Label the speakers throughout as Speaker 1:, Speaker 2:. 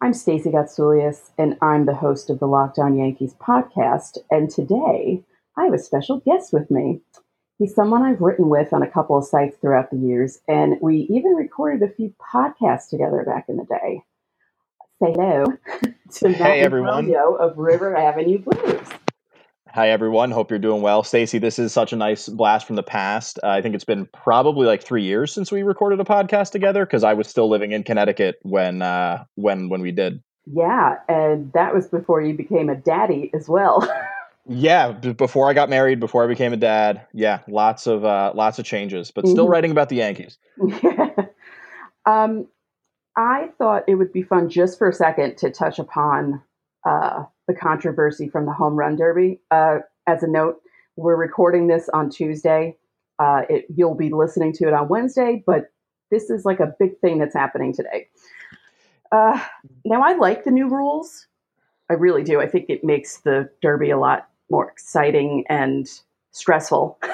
Speaker 1: I'm Stacey Gotsulias, and I'm the host of the Locked On Yankees podcast. And today, I have a special guest with me. He's someone I've written with on a couple of sites throughout the years, and we even recorded a few podcasts together back in the day. Say hello to Matt
Speaker 2: Hey, everyone.
Speaker 1: Of River Avenue Blues.
Speaker 2: Hi, everyone. Hope you're doing well. Stacey, this is such a nice blast from the past. Uh, I think it's been probably like three years since we recorded a podcast together because I was still living in Connecticut when uh, when when we did.
Speaker 1: Yeah, and that was before you became a daddy as well.
Speaker 2: Yeah, b- before I got married, before I became a dad. Yeah, lots of uh, lots of changes, but still
Speaker 1: Mhm.
Speaker 2: writing about the Yankees. Yeah.
Speaker 1: um, I thought it would be fun just for a second to touch upon uh, the controversy from the home run derby. Uh, as a note, we're recording this on Tuesday. Uh, it, you'll be listening to it on Wednesday, but this is like a big thing that's happening today. Uh, now, I like the new rules. I really do. I think it makes the derby a lot more exciting and stressful.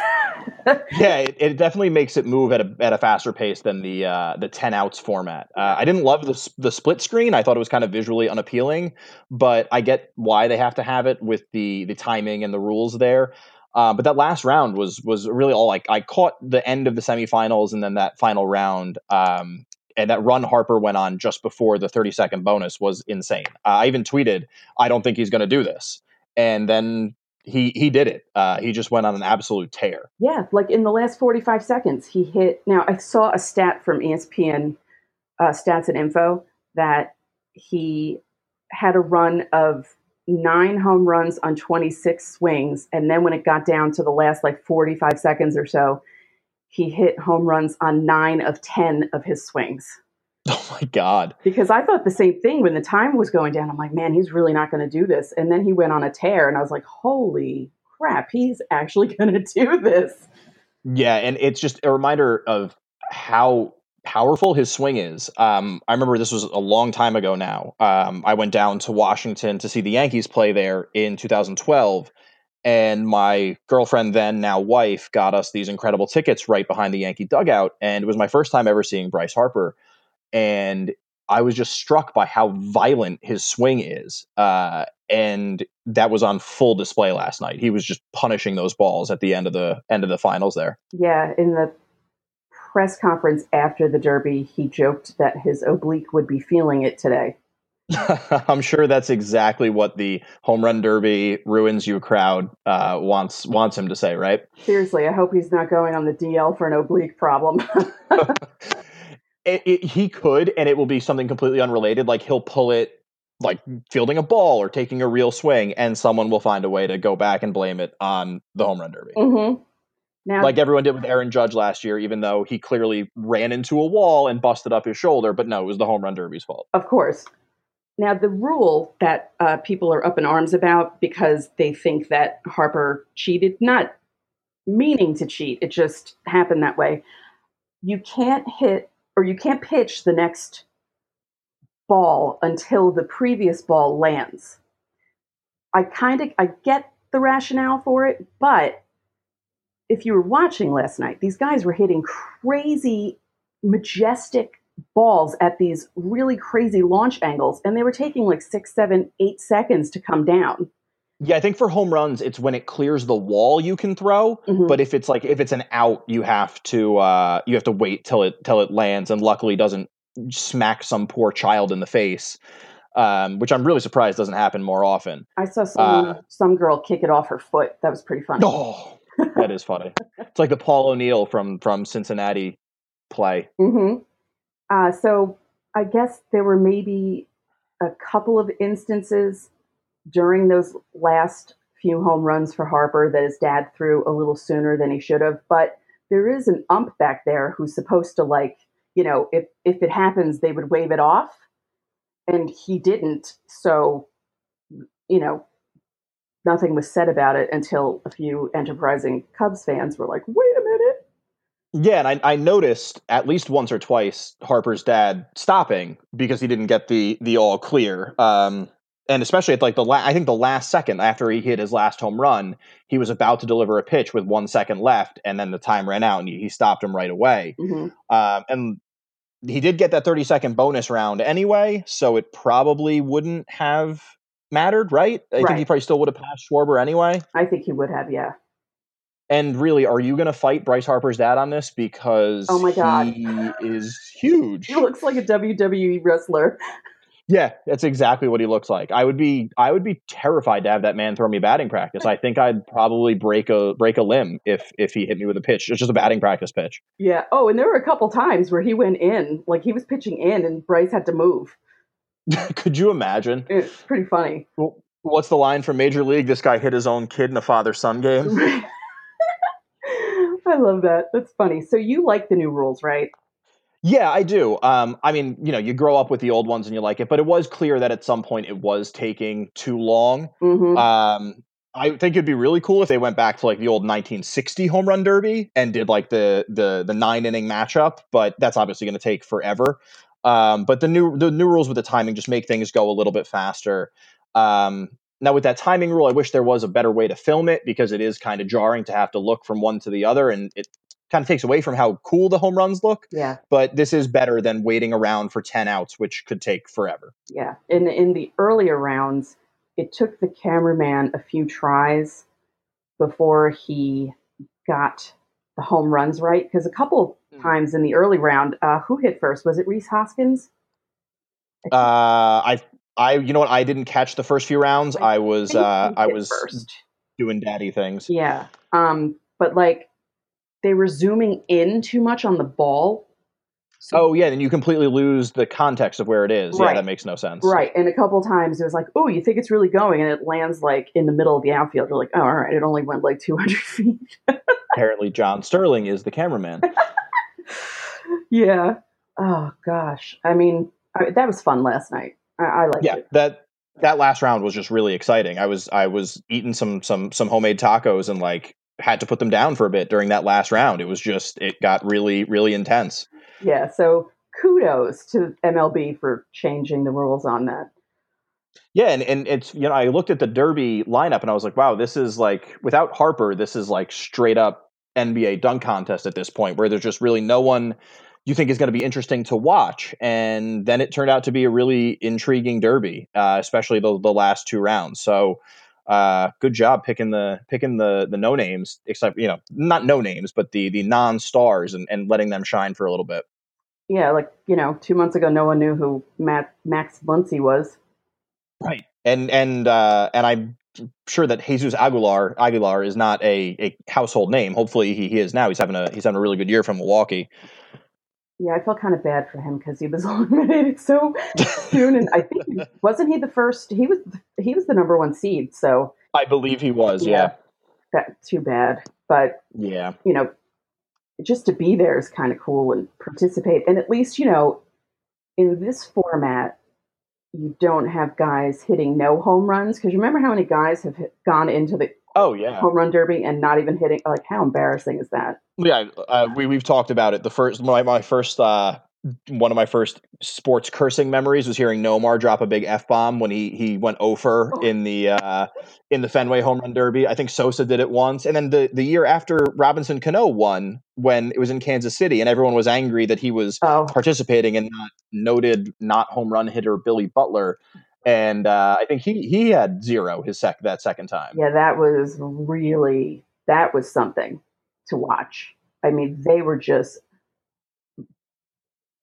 Speaker 2: Yeah, it, it definitely makes it move at a at a faster pace than the uh, the ten outs format. Uh, I didn't love the the split screen. I thought it was kind of visually unappealing, but I get why they have to have it with the the timing and the rules there. Uh, but that last round was was really all like I caught the end of the semifinals and then that final round. Um, and that run Harper went on just before the 30 second bonus was insane. Uh, I even tweeted, I don't think he's going to do this. And then he he did it. Uh, he just went on an absolute tear.
Speaker 1: Yeah, like in the last 45 seconds, he hit. Now, I saw a stat from ESPN uh, Stats and Info that he had a run of nine home runs on 26 swings. And then when it got down to the last like 45 seconds or so, he hit home runs on nine of 10 of his swings.
Speaker 2: Oh my god.
Speaker 1: Because I thought the same thing when the time was going down. I'm like, man, he's really not going to do this. And then he went on a tear, and I was like, holy crap, he's actually going to do this.
Speaker 2: Yeah, and it's just a reminder of how powerful his swing is. Um, I remember this was a long time ago now. Um, I went down to Washington to see the Yankees play there in 2012, and my girlfriend, then now wife, got us these incredible tickets right behind the Yankee dugout, and it was my first time ever seeing Bryce Harper, and I was just struck by how violent his swing is. Uh, and that was on full display last night. He was just punishing those balls at the end of the end of the finals there.
Speaker 1: Yeah, in the press conference after the Derby, he joked that his oblique would be feeling it today.
Speaker 2: I'm sure that's exactly what the home run derby ruins you crowd uh, wants wants him to say, right?
Speaker 1: Seriously, I hope he's not going on the DL for an oblique problem.
Speaker 2: It, it, he could, and it will be something completely unrelated. Like he'll pull it, like fielding a ball or taking a real swing, and someone will find a way to go back and blame it on the home run derby.
Speaker 1: hmm Now,
Speaker 2: Like everyone did with Aaron Judge last year, even though he clearly ran into a wall and busted up his shoulder. But no, it was the home run derby's fault.
Speaker 1: Of course. Now, the rule that uh, people are up in arms about because they think that Harper cheated, not meaning to cheat, it just happened that way. You can't hit or you can't pitch the next ball until the previous ball lands. I kind of I get the rationale for it, but if you were watching last night, these guys were hitting crazy, majestic balls at these really crazy launch angles, and they were taking like six, seven, eight seconds to come down.
Speaker 2: Yeah, I think for home runs, it's when it clears the wall you can throw.
Speaker 1: Mhm.
Speaker 2: But if it's like if it's an out, you have to uh, you have to wait till it till it lands, and luckily doesn't smack some poor child in the face, um, which I'm really surprised doesn't happen more often.
Speaker 1: I saw some
Speaker 2: Uh,
Speaker 1: some girl kick it off her foot. That was pretty funny.
Speaker 2: Oh, that is funny. It's like the Paul O'Neill from from Cincinnati play.
Speaker 1: hmm Uh, so I guess there were maybe a couple of instances during those last few home runs for Harper that his dad threw a little sooner than he should have. But there is an ump back there who's supposed to like, you know, if if it happens, they would wave it off, and he didn't. So, you know, nothing was said about it until a few enterprising Cubs fans were like, "Wait a minute."
Speaker 2: Yeah, and I, I noticed at least once or twice Harper's dad stopping because he didn't get the the all clear. Um, and especially at like the la- I think the last second after he hit his last home run, he was about to deliver a pitch with one second left, and then the time ran out, and he, he stopped him right away.
Speaker 1: hmm
Speaker 2: Um, and he did get that 30 second bonus round anyway, so it probably wouldn't have mattered, right? I think he probably still would have passed Schwarber anyway.
Speaker 1: I think he would have, yeah.
Speaker 2: And really, are you going to fight Bryce Harper's dad on this? Because
Speaker 1: Oh my God.
Speaker 2: he is huge.
Speaker 1: He looks like a WWE wrestler.
Speaker 2: Yeah, that's exactly what he looks like. I would be, I would be terrified to have that man throw me batting practice. I think I'd probably break a break a limb if if he hit me with a pitch. It's just a batting practice pitch.
Speaker 1: Yeah. Oh, and there were a couple times where he went in, like he was pitching in, and Bryce had to move.
Speaker 2: Could you imagine?
Speaker 1: It's pretty funny.
Speaker 2: Well, What's the line from Major League? This guy hit his own kid in a father son game.
Speaker 1: I love that. That's funny. So you like the new rules, right?
Speaker 2: Yeah, I do. Um, I mean, you know, you grow up with the old ones and you like it, but it was clear that at some point it was taking too long.
Speaker 1: Mm-hmm.
Speaker 2: Um, I think it'd be really cool if they went back to like the old 1960 home run derby and did like the the the nine inning matchup, but that's obviously going to take forever. Um, but the new the new rules with the timing just make things go a little bit faster. Um, now with that timing rule, I wish there was a better way to film it because it is kind of jarring to have to look from one to the other, and it kind of takes away from how cool the home runs look.
Speaker 1: yeah.
Speaker 2: But this is better than waiting around for 10 outs, which could take forever.
Speaker 1: Yeah. In in the earlier rounds, it took the cameraman a few tries before he got the home runs right. Because a couple
Speaker 2: Hmm.
Speaker 1: times in the early round, uh, who hit first? Was it Rhys Hoskins?
Speaker 2: Uh, I, I, you know what? I didn't catch the first few rounds. I was, uh, I was
Speaker 1: first.
Speaker 2: doing daddy things.
Speaker 1: Yeah. Um, but like they were zooming in too much on the ball. So,
Speaker 2: Oh yeah, then you completely lose the context of where it is. Yeah, that makes no sense.
Speaker 1: right. And a couple times it was like, oh, you think it's really going, and it lands like in the middle of the outfield. You're like, oh, all right, it only went like 200 feet.
Speaker 2: Apparently, John Sterling is the cameraman.
Speaker 1: yeah. Oh gosh. I mean, I, that was fun last night. I, I liked
Speaker 2: yeah,
Speaker 1: it.
Speaker 2: that that last round was just really exciting. I was I was eating some some some homemade tacos and like had to put them down for a bit during that last round. It was just it got really really intense.
Speaker 1: Yeah. So kudos to MLB for changing the rules on that.
Speaker 2: Yeah, and, and it's you know I looked at the Derby lineup and I was like, wow, this is like without Harper, this is like straight up NBA dunk contest at this point, where there's just really no one you think is going to be interesting to watch. And then it turned out to be a really intriguing Derby, uh, especially the the last two rounds. So. Uh, good job picking the picking the the no names, except you know not no names, but the the non stars and, and letting them shine for a little bit.
Speaker 1: Yeah, like you know, two months ago, no one knew who Matt Max Muncy was.
Speaker 2: Right. And and uh, and I'm sure that Jesus Aguilar Aguilar is not a, a household name. Hopefully he, he is now. He's having a he's having a really good year from Milwaukee.
Speaker 1: Yeah, I felt kind of bad for him because he was eliminated so soon, and I think wasn't he the first? He was he was the number one seed, so
Speaker 2: I believe he was. Yeah.
Speaker 1: that too bad. But
Speaker 2: Yeah.
Speaker 1: you know, just to be there is kind of cool and participate, and at least you know, in this format, you don't have guys hitting no home runs because remember how many guys have hit, gone into the
Speaker 2: Oh yeah.
Speaker 1: home run derby and not even hitting? Like how embarrassing is that?
Speaker 2: Yeah. Uh, we we've talked about it. The first my my first uh one of my first sports cursing memories was hearing Nomar drop a big f bomb when he he went over
Speaker 1: Oh.
Speaker 2: in the uh, in the Fenway Home Run Derby. I think Sosa did it once, and then the the year after Robinson Cano won when it was in Kansas City, and everyone was angry that he was
Speaker 1: Oh,
Speaker 2: participating and not noted not home run hitter Billy Butler. And uh, I think he he had zero his sec that second time.
Speaker 1: yeah, that was really that was something to watch. I mean, they were just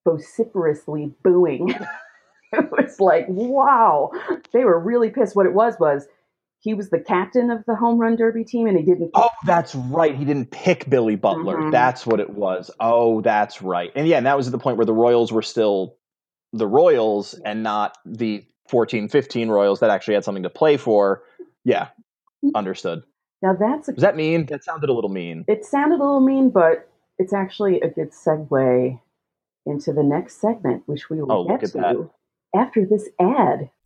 Speaker 1: vociferously booing. it was like, wow, they were really pissed. What it was was he was the captain of the home run derby team, and he didn't.
Speaker 2: Oh, that's right. He didn't pick Billy Butler.
Speaker 1: Mhm.
Speaker 2: That's what it was. Oh, that's right. And yeah, and that was at the point where the Royals were still the Royals and not the 14 15 Royals that actually had something to play for. Yeah, mm. understood.
Speaker 1: Now that's a
Speaker 2: Does that mean? That sounded a little mean.
Speaker 1: It sounded a little mean, but it's actually a good segue into the next segment, which we will
Speaker 2: Oh,
Speaker 1: get to
Speaker 2: that.
Speaker 1: after this ad.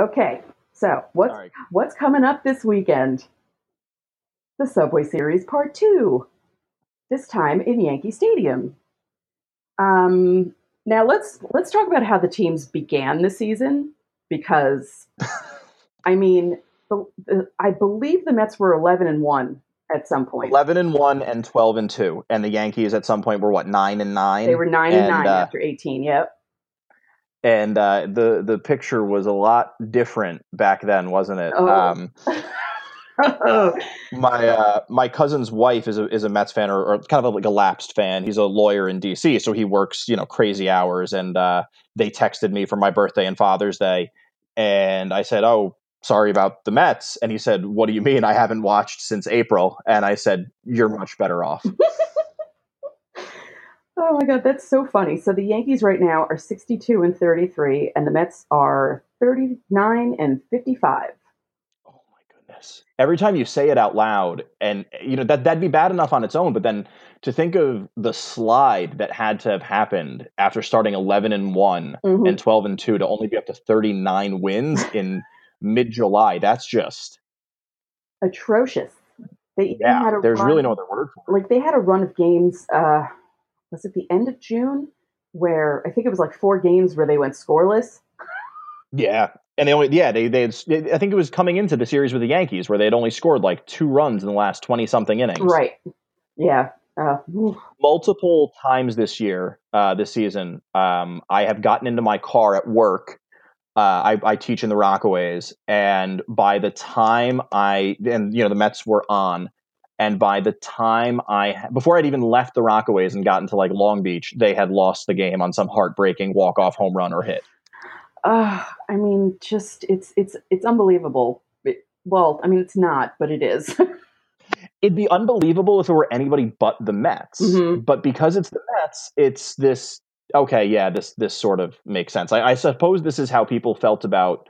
Speaker 1: Okay, so what's what's coming up this weekend? The Subway Series Part Two. This time in Yankee Stadium. Um, now let's let's talk about how the teams began the season because, I mean, the, the, I believe the Mets were eleven and one at some point.
Speaker 2: 11 and 1 and 12 and 2. And the Yankees at some point were what, 9 and 9?
Speaker 1: They were nine and,
Speaker 2: And,
Speaker 1: nine
Speaker 2: uh,
Speaker 1: after eighteen. Yep.
Speaker 2: And uh, the the picture was a lot different back then, wasn't it?
Speaker 1: Oh.
Speaker 2: Um, my uh, my cousin's wife is a is a Mets fan or, or kind of like a lapsed fan. He's a lawyer in D.C., so he works you know crazy hours. And uh, they texted me for my birthday and Father's Day, and I said, "Oh, sorry about the Mets." And he said, "What do you mean? I haven't watched since April." And I said, "You're much better off."
Speaker 1: Oh my god, that's so funny. So the Yankees right now are 62 and 33 and the Mets are 39 and 55.
Speaker 2: Oh my goodness. Every time you say it out loud, and you know that that'd be bad enough on its own, but then to think of the slide that had to have happened after starting eleven and one
Speaker 1: Mhm.
Speaker 2: and twelve and two to only be up to thirty nine wins in mid July, that's just
Speaker 1: Atrocious. They
Speaker 2: yeah.
Speaker 1: had a
Speaker 2: There's
Speaker 1: run,
Speaker 2: really no other word for it.
Speaker 1: like they had a run of games uh was it the end of June where I think it was like four games where they went scoreless.
Speaker 2: Yeah. And they only yeah, they they had, I think it was coming into the series with the Yankees where they had only scored like two runs in the last twenty something innings.
Speaker 1: Right. Yeah. Uh,
Speaker 2: multiple times this year, uh, this season, um, I have gotten into my car at work. Uh, I, I teach in the Rockaways, and by the time I and you know the Mets were on, and by the time I before I'd even left the Rockaways and gotten to like Long Beach, they had lost the game on some heartbreaking walk off home run or hit.
Speaker 1: uh, I mean, just it's it's it's unbelievable. It- well, I mean, it's not, but it is.
Speaker 2: It'd be unbelievable if it were anybody but the Mets.
Speaker 1: Mhm.
Speaker 2: But because it's the Mets, it's this okay, yeah, this this sort of makes sense. I, I suppose this is how people felt about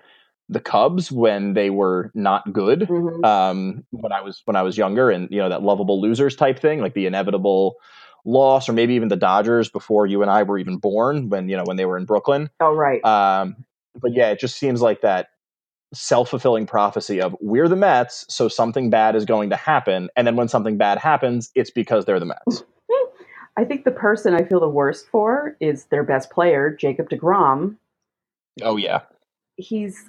Speaker 2: the Cubs when they were not good.
Speaker 1: Mhm.
Speaker 2: Um, when I was when I was younger, and you know that lovable losers type thing, like the inevitable loss, or maybe even the Dodgers before you and I were even born, when you know when they were in Brooklyn.
Speaker 1: Oh, right.
Speaker 2: Um, but yeah, it just seems like that self-fulfilling prophecy of we're the Mets, so something bad is going to happen, and then when something bad happens, it's because they're the Mets.
Speaker 1: I think the person I feel the worst for is their best player, Jacob deGrom.
Speaker 2: oh yeah,
Speaker 1: He's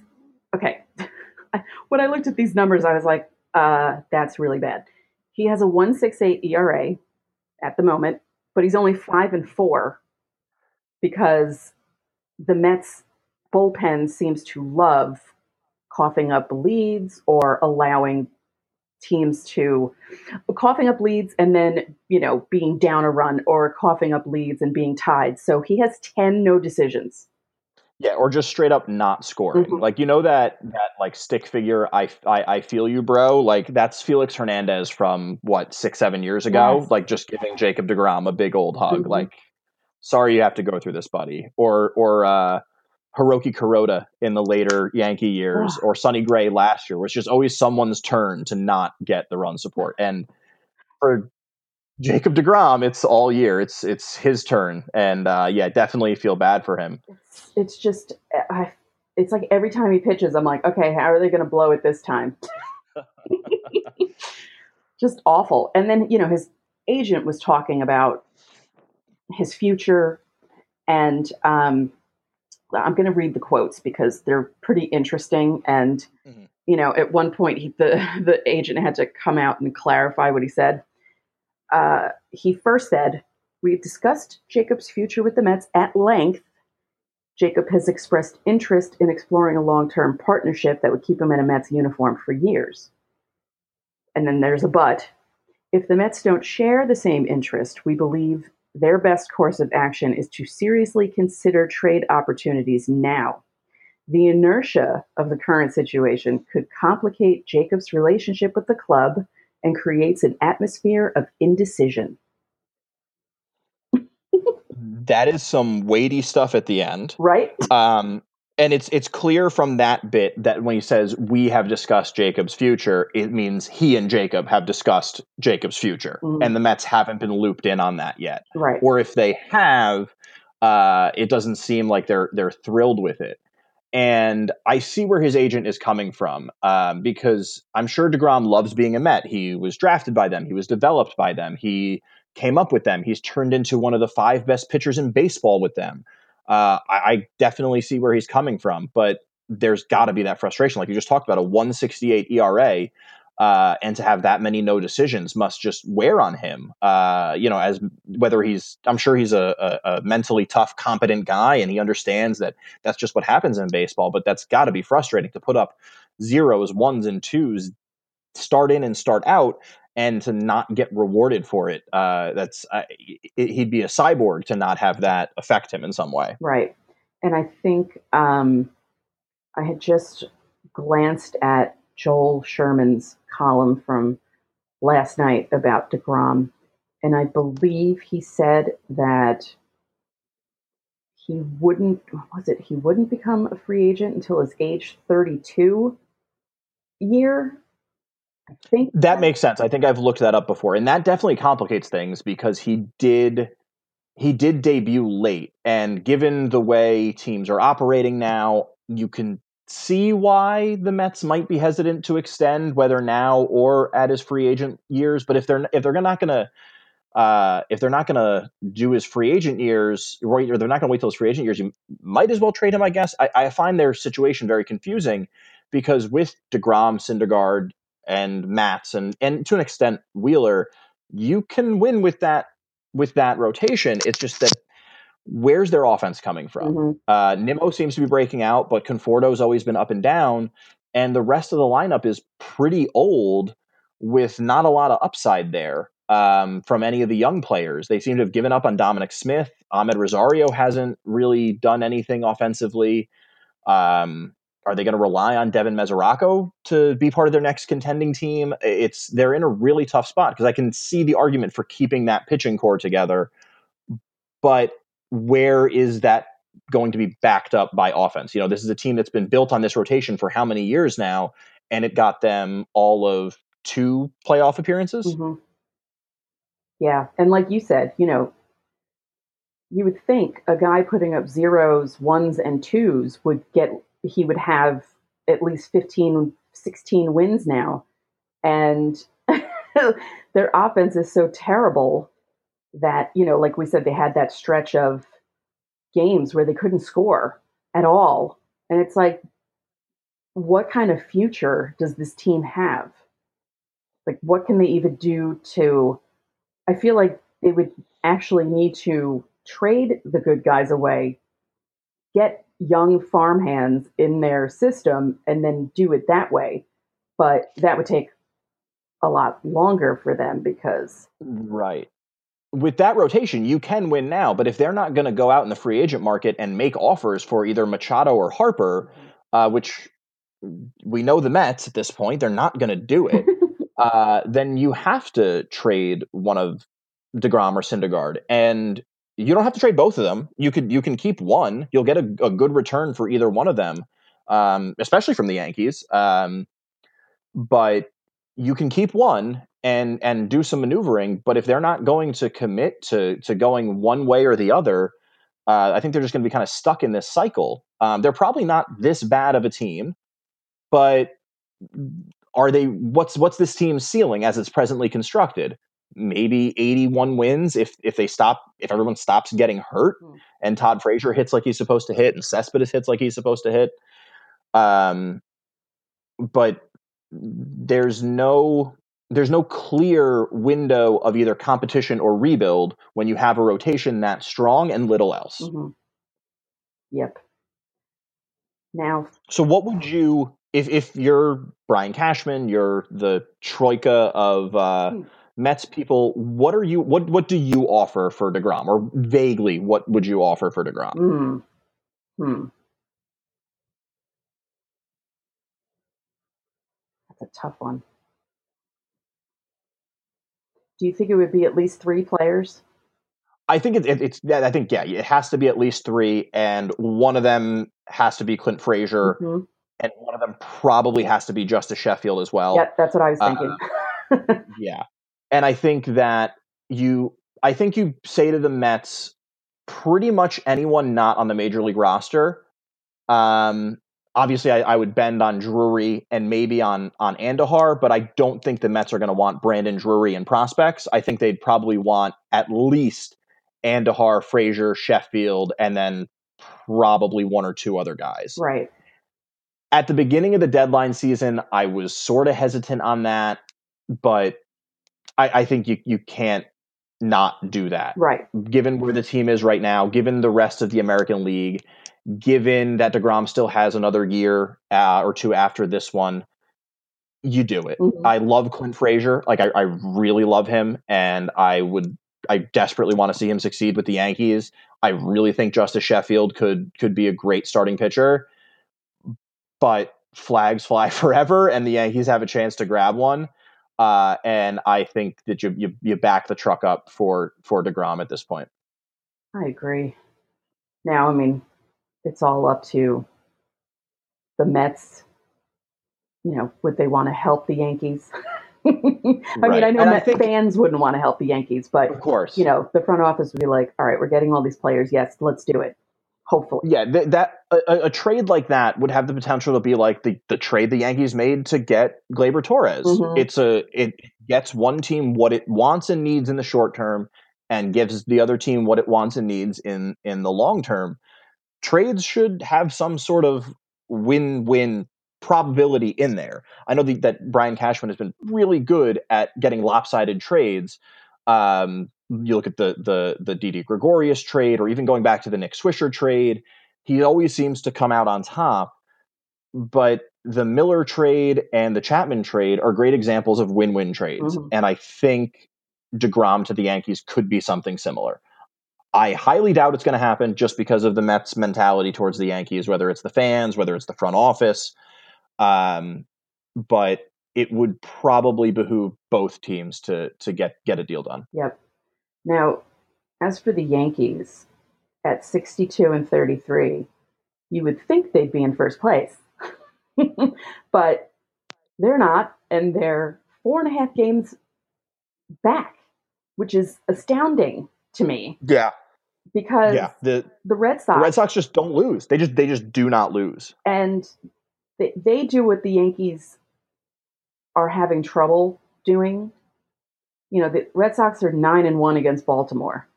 Speaker 1: okay. when I looked at these numbers, I was like, uh, that's really bad. He has a 168 ERA at the moment, but he's only five and four because the Mets bullpen seems to love coughing up leads or allowing teams to coughing up leads and then you know being down a run or coughing up leads and being tied so he has 10 no decisions
Speaker 2: Yeah, or just straight up not scoring.
Speaker 1: Mhm.
Speaker 2: Like you know that that like stick figure. I, I I feel you, bro. Like that's Felix Hernandez from what six seven years ago.
Speaker 1: Yes.
Speaker 2: Like just giving Jacob deGrom a big old hug.
Speaker 1: Mhm.
Speaker 2: Like sorry you have to go through this, buddy. Or or uh, Hiroki Kuroda in the later Yankee years,
Speaker 1: Ugh.
Speaker 2: or Sonny Gray last year, was just always someone's turn to not get the run support. And for Jacob deGrom, it's all year. It's it's his turn, and uh, yeah, definitely feel bad for him.
Speaker 1: It's, it's just, I, it's like every time he pitches, I'm like, okay, how are they going to blow it this time? just awful. And then, you know, his agent was talking about his future, and um, I'm going to read the quotes because they're pretty interesting. And,
Speaker 2: Mhm.
Speaker 1: you know, at one point, he, the, the agent had to come out and clarify what he said. Uh, he first said, We've discussed Jacob's future with the Mets at length. Jacob has expressed interest in exploring a long term partnership that would keep him in a Mets uniform for years. And then there's a but. If the Mets don't share the same interest, we believe their best course of action is to seriously consider trade opportunities now. The inertia of the current situation could complicate Jacob's relationship with the club and creates an atmosphere of indecision.
Speaker 2: That is some weighty stuff at the end.
Speaker 1: Right?
Speaker 2: Um, and it's it's clear from that bit that when he says we have discussed Jacob's future, it means he and Jacob have discussed Jacob's future,
Speaker 1: Mhm.
Speaker 2: and the Mets haven't been looped in on that yet.
Speaker 1: Right.
Speaker 2: Or if they have, uh, it doesn't seem like they're they're thrilled with it. And I see where his agent is coming from um, because I'm sure deGrom loves being a Met. He was drafted by them. He was developed by them. He came up with them. He's turned into one of the five best pitchers in baseball with them. Uh, I, I definitely see where he's coming from, but there's got to be that frustration, like you just talked about, a 168 ERA, uh, and to have that many no decisions must just wear on him. Uh, you know, as whether he's, I'm sure he's a, a, a mentally tough, competent guy, and he understands that that's just what happens in baseball. But that's got to be frustrating to put up zeros, ones, and twos, start in and start out, and to not get rewarded for it. Uh, that's uh, he'd be a cyborg to not have that affect him in some way.
Speaker 1: Right. And I think um, I had just glanced at Joel Sherman's column from last night about deGrom, and I believe he said that he wouldn't, what was it, he wouldn't become a free agent until his age 32 year. I think
Speaker 2: That makes sense. I think I've looked that up before, and that definitely complicates things because he did he did debut late, and given the way teams are operating now, you can see why the Mets might be hesitant to extend, whether now or at his free agent years. But if they're if they're not going to uh, if they're not going to do his free agent years, or they're not going to wait till his free agent years, you might as well trade him. I guess I, I find their situation very confusing because with deGrom, Syndergaard, and Matz, and and to an extent Wheeler, you can win with that with that rotation. It's just that where's their offense coming from?
Speaker 1: Mhm.
Speaker 2: Uh, Nimmo seems to be breaking out, but Conforto's always been up and down, and the rest of the lineup is pretty old with not a lot of upside there um, from any of the young players. They seem to have given up on Dominic Smith. Amed Rosario hasn't really done anything offensively. Um, are they going to rely on Devin Mesoraco to be part of their next contending team? It's they're in a really tough spot because I can see the argument for keeping that pitching core together, but where is that going to be backed up by offense? You know, this is a team that's been built on this rotation for how many years now, and it got them all of two playoff appearances.
Speaker 1: Mhm. Yeah, and like you said, you know, you would think a guy putting up zeros, ones, and twos would get, he would have at least 15, 16 wins now. And their offense is so terrible that, you know, like we said, they had that stretch of games where they couldn't score at all. And it's like, what kind of future does this team have? Like, what can they even do to? I feel like they would actually need to trade the good guys away, get young farmhands in their system, and then do it that way. But that would take a lot longer for them because
Speaker 2: Right. With that rotation, you can win now. But if they're not going to go out in the free agent market and make offers for either Machado or Harper, uh, which we know the Mets at this point, they're not going to do it. uh, then you have to trade one of deGrom or Syndergaard, and you don't have to trade both of them. You could you can keep one. You'll get a, a good return for either one of them, um, especially from the Yankees. Um, but you can keep one and and do some maneuvering. But if they're not going to commit to to going one way or the other, uh, I think they're just going to be kind of stuck in this cycle. Um, they're probably not this bad of a team, but are they? What's what's this team's ceiling as it's presently constructed? Maybe 81 wins if if they stop if everyone stops getting hurt
Speaker 1: Hmm.
Speaker 2: and Todd Frazier hits like he's supposed to hit and Cespedes hits like he's supposed to hit. Um, but there's no there's no clear window of either competition or rebuild when you have a rotation that strong and little else.
Speaker 1: Mhm. Yep. Now,
Speaker 2: So what would you if if you're Brian Cashman, you're the troika of uh,
Speaker 1: Hmm.
Speaker 2: Mets people, what are you what what do you offer for deGrom? Or vaguely what would you offer for deGrom?
Speaker 1: hmm, hmm. A tough one. Do you think it would be at least three players?
Speaker 2: I think it, it, it's yeah, I think yeah, it has to be at least three, and one of them has to be Clint Frazier,
Speaker 1: Mhm.
Speaker 2: and one of them probably has to be Justus Sheffield as well.
Speaker 1: Yeah, that's what I was
Speaker 2: uh,
Speaker 1: thinking.
Speaker 2: Yeah. And I think that you I think you say to the Mets pretty much anyone not on the major league roster. Um obviously I, I would bend on Drury and maybe on on Andujar, but I don't think the Mets are gonna want Brandon Drury and prospects. I think they'd probably want at least Andujar, Frazier, Sheffield, and then probably one or two other guys
Speaker 1: right.
Speaker 2: at the beginning of the deadline season, I was sort of hesitant on that, but I, I think you you can't not do that.
Speaker 1: Right.
Speaker 2: Given where the team is right now, given the rest of the American League, given that deGrom still has another year uh, or two after this one, you do it.
Speaker 1: Mhm.
Speaker 2: I love Clint Frazier. Like I, I really love him, and I would I desperately want to see him succeed with the Yankees. I really think Justus Sheffield could could be a great starting pitcher, but flags fly forever, and the Yankees have a chance to grab one. Uh, and I think that you, you you back the truck up for for deGrom at this point.
Speaker 1: I agree. Now, I mean, it's all up to the Mets. You know, would they want to help the Yankees? I mean, I know
Speaker 2: I think-
Speaker 1: fans wouldn't want to help the Yankees, but
Speaker 2: Of course,
Speaker 1: you know, the front office would be like, "All right, we're getting all these players. Yes, let's do it." Hopefully,
Speaker 2: yeah, th- that a, a- trade like that would have the potential to be like the, the trade the Yankees made to get Gleyber Torres.
Speaker 1: Mhm.
Speaker 2: It's a it gets one team what it wants and needs in the short term, and gives the other team what it wants and needs in in the long term. Trades should have some sort of win win probability in there. I know the, that Brian Cashman has been really good at getting lopsided trades. Um, you look at the the the Didi Gregorius trade, or even going back to the Nick Swisher trade. He always seems to come out on top. But the Miller trade and the Chapman trade are great examples of win-win trades,
Speaker 1: Mhm.
Speaker 2: and I think deGrom to the Yankees could be something similar. I highly doubt it's going to happen just because of the Mets' mentality towards the Yankees, whether it's the fans, whether it's the front office. Um, but it would probably behoove both teams to to get get a deal done.
Speaker 1: Yep. Now, as for the Yankees, at 62 and 33, you would think they'd be in first place. but they're not, and they're four and a half games back, which is astounding to me
Speaker 2: Yeah,
Speaker 1: because
Speaker 2: yeah. The,
Speaker 1: the Red Sox the
Speaker 2: Red Sox just don't lose. They just they just do not lose.
Speaker 1: and they, they do what the Yankees are having trouble doing. You know, the Red Sox are nine and one against Baltimore,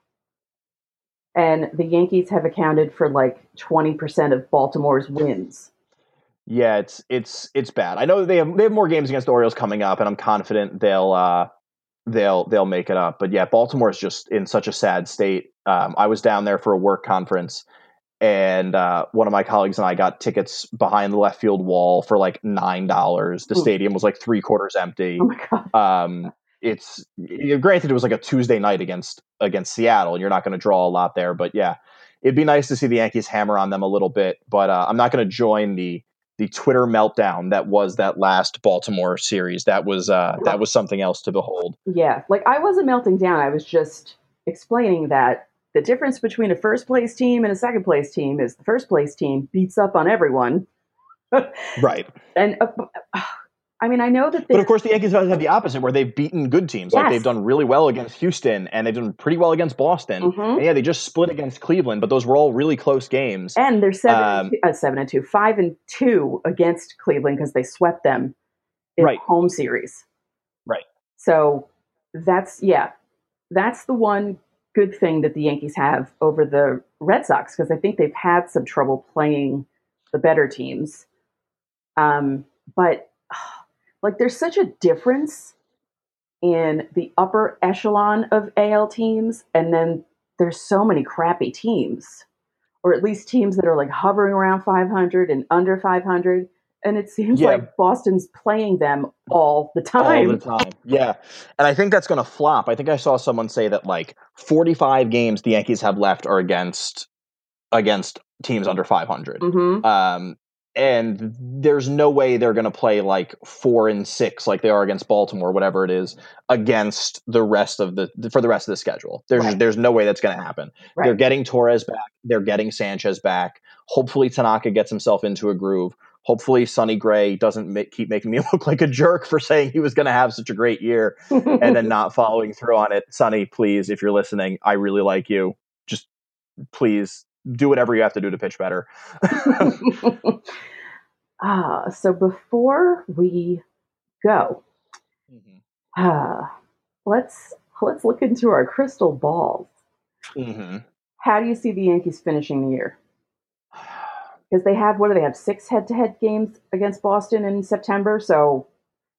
Speaker 1: and the Yankees have accounted for like twenty percent of Baltimore's wins.
Speaker 2: Yeah, it's it's it's bad. I know they have they have more games against the Orioles coming up, and I'm confident they'll uh, they'll they'll make it up. But yeah, Baltimore is just in such a sad state. Um, I was down there for a work conference, and uh, one of my colleagues and I got tickets behind the left field wall for like nine dollars. The
Speaker 1: Ooh.
Speaker 2: stadium was like three quarters empty.
Speaker 1: Oh my god!
Speaker 2: Um, it's granted it was like a Tuesday night against against Seattle. And you're not going to draw a lot there, but yeah, it'd be nice to see the Yankees hammer on them a little bit. But uh, I'm not going to join the the Twitter meltdown that was that last Baltimore series. That was uh, that was something else to behold.
Speaker 1: Yeah, like I wasn't melting down. I was just explaining that the difference between a first place team and a second place team is the first place team beats up on everyone.
Speaker 2: right.
Speaker 1: And uh, I mean, I know that.
Speaker 2: But of course, the Yankees have the opposite, where they've beaten good teams. Yes. Like they've done really well against Houston, and they've done pretty well against Boston. Mm-hmm. And yeah, they just split against Cleveland, but those were all really close games.
Speaker 1: And they're seven, um, and two, uh, seven and two, five and two against Cleveland because they swept them in right. home series.
Speaker 2: Right.
Speaker 1: So that's yeah, that's the one good thing that the Yankees have over the Red Sox because I think they've had some trouble playing the better teams. Um, but like, there's such a difference in the upper echelon of AL teams, and then there's so many crappy teams, or at least teams that are like hovering around 500 and under 500 and it seems yeah. like Boston's playing them all the time.
Speaker 2: All the time. Yeah. And I think that's going to flop. I think I saw someone say that like 45 games the Yankees have left are against against teams under 500. Mm-hmm. Um, and there's no way they're going to play like 4 and 6 like they are against Baltimore whatever it is against the rest of the for the rest of the schedule. There's right. there's no way that's going to happen. Right. They're getting Torres back, they're getting Sanchez back. Hopefully Tanaka gets himself into a groove hopefully Sonny Gray doesn't make, keep making me look like a jerk for saying he was going to have such a great year and then not following through on it. Sonny, please, if you're listening, I really like you. Just please do whatever you have to do to pitch better.
Speaker 1: ah, so before we go, mm-hmm. uh, let's let's look into our crystal balls. Mm-hmm. How do you see the Yankees finishing the year? Because they have what do they have six head-to-head games against Boston in September, so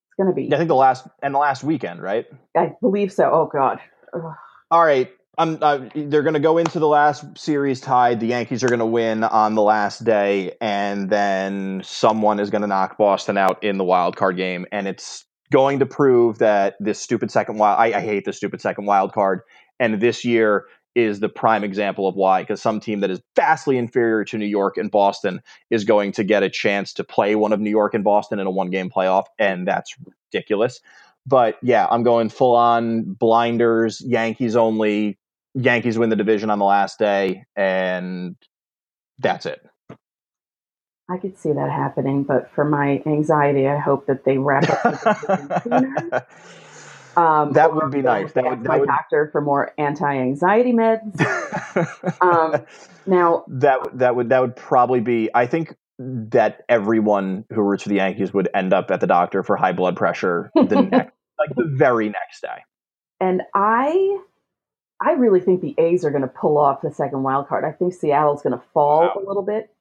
Speaker 1: it's going to be.
Speaker 2: I think the last and the last weekend, right?
Speaker 1: I believe so. Oh God.
Speaker 2: Ugh. All right. I'm, uh, they're going to go into the last series tied. The Yankees are going to win on the last day, and then someone is going to knock Boston out in the wild card game, and it's going to prove that this stupid second wild. I, I hate this stupid second wild card, and this year is the prime example of why, because some team that is vastly inferior to New York and Boston is going to get a chance to play one of New York and Boston in a one game playoff, and that's ridiculous. But yeah, I'm going full on blinders, Yankees only. Yankees win the division on the last day, and that's it.
Speaker 1: I could see that happening, but for my anxiety, I hope that they wrap up the sooner.
Speaker 2: Um, that would be nice. That would,
Speaker 1: that my
Speaker 2: would...
Speaker 1: doctor for more anti-anxiety meds. um, now
Speaker 2: that that would that would probably be. I think that everyone who roots for the Yankees would end up at the doctor for high blood pressure the next, like the very next day.
Speaker 1: And I, I really think the A's are going to pull off the second wild card. I think Seattle's going to fall wow. a little bit.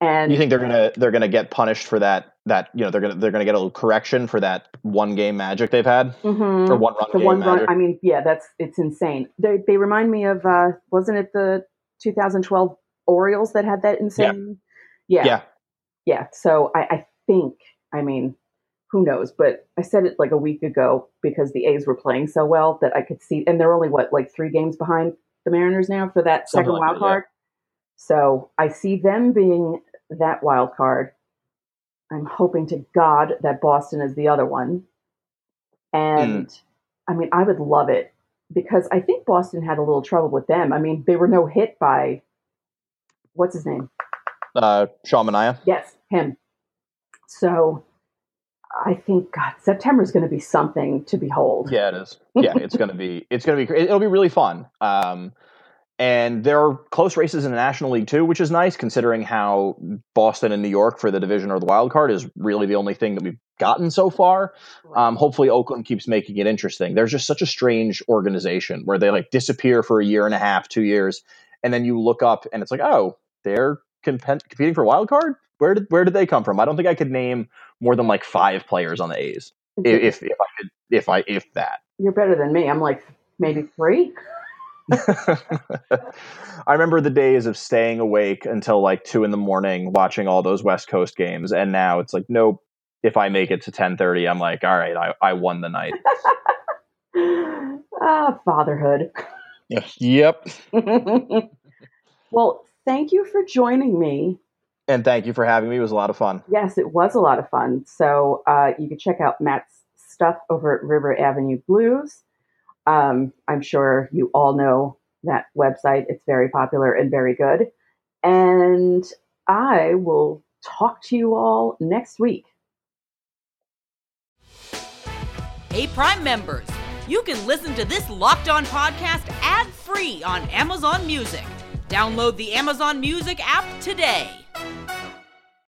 Speaker 1: And
Speaker 2: you think they're gonna they're gonna get punished for that that you know they're gonna they're gonna get a little correction for that one game magic they've had mm-hmm. or one run the one magic.
Speaker 1: run. I mean, yeah, that's it's insane. They they remind me of uh wasn't it the 2012 Orioles that had that insane?
Speaker 2: Yeah, yeah, yeah.
Speaker 1: yeah. So I, I think I mean who knows? But I said it like a week ago because the A's were playing so well that I could see, and they're only what like three games behind the Mariners now for that Something second like wild card. Yeah. So I see them being that wild card. I'm hoping to God that Boston is the other one. And mm. I mean, I would love it because I think Boston had a little trouble with them. I mean, they were no hit by what's his name?
Speaker 2: Uh, Sean Manaea.
Speaker 1: Yes, him. So I think God, September is going to be something to behold.
Speaker 2: Yeah, it is. Yeah, it's going to be. It's going to be. It'll be really fun. Um, and there are close races in the National League too, which is nice considering how Boston and New York for the division or the wild card is really the only thing that we've gotten so far. Um, hopefully, Oakland keeps making it interesting. There's just such a strange organization where they like disappear for a year and a half, two years, and then you look up and it's like, oh, they're comp- competing for wild card. Where did where did they come from? I don't think I could name more than like five players on the A's, if if I could, if I if that.
Speaker 1: You're better than me. I'm like maybe three.
Speaker 2: I remember the days of staying awake until like two in the morning watching all those West Coast games, and now it's like, nope. If I make it to ten thirty, I'm like, all right, I, I won the night.
Speaker 1: Ah, fatherhood.
Speaker 2: Yep.
Speaker 1: well, thank you for joining me.
Speaker 2: And thank you for having me. It was a lot of fun.
Speaker 1: Yes, it was a lot of fun. So uh, you can check out Matt's stuff over at River Avenue Blues. Um, I'm sure you all know that website. It's very popular and very good. And I will talk to you all next week.
Speaker 3: Hey, Prime members, you can listen to this Locked On podcast ad free on Amazon Music. Download the Amazon Music app today.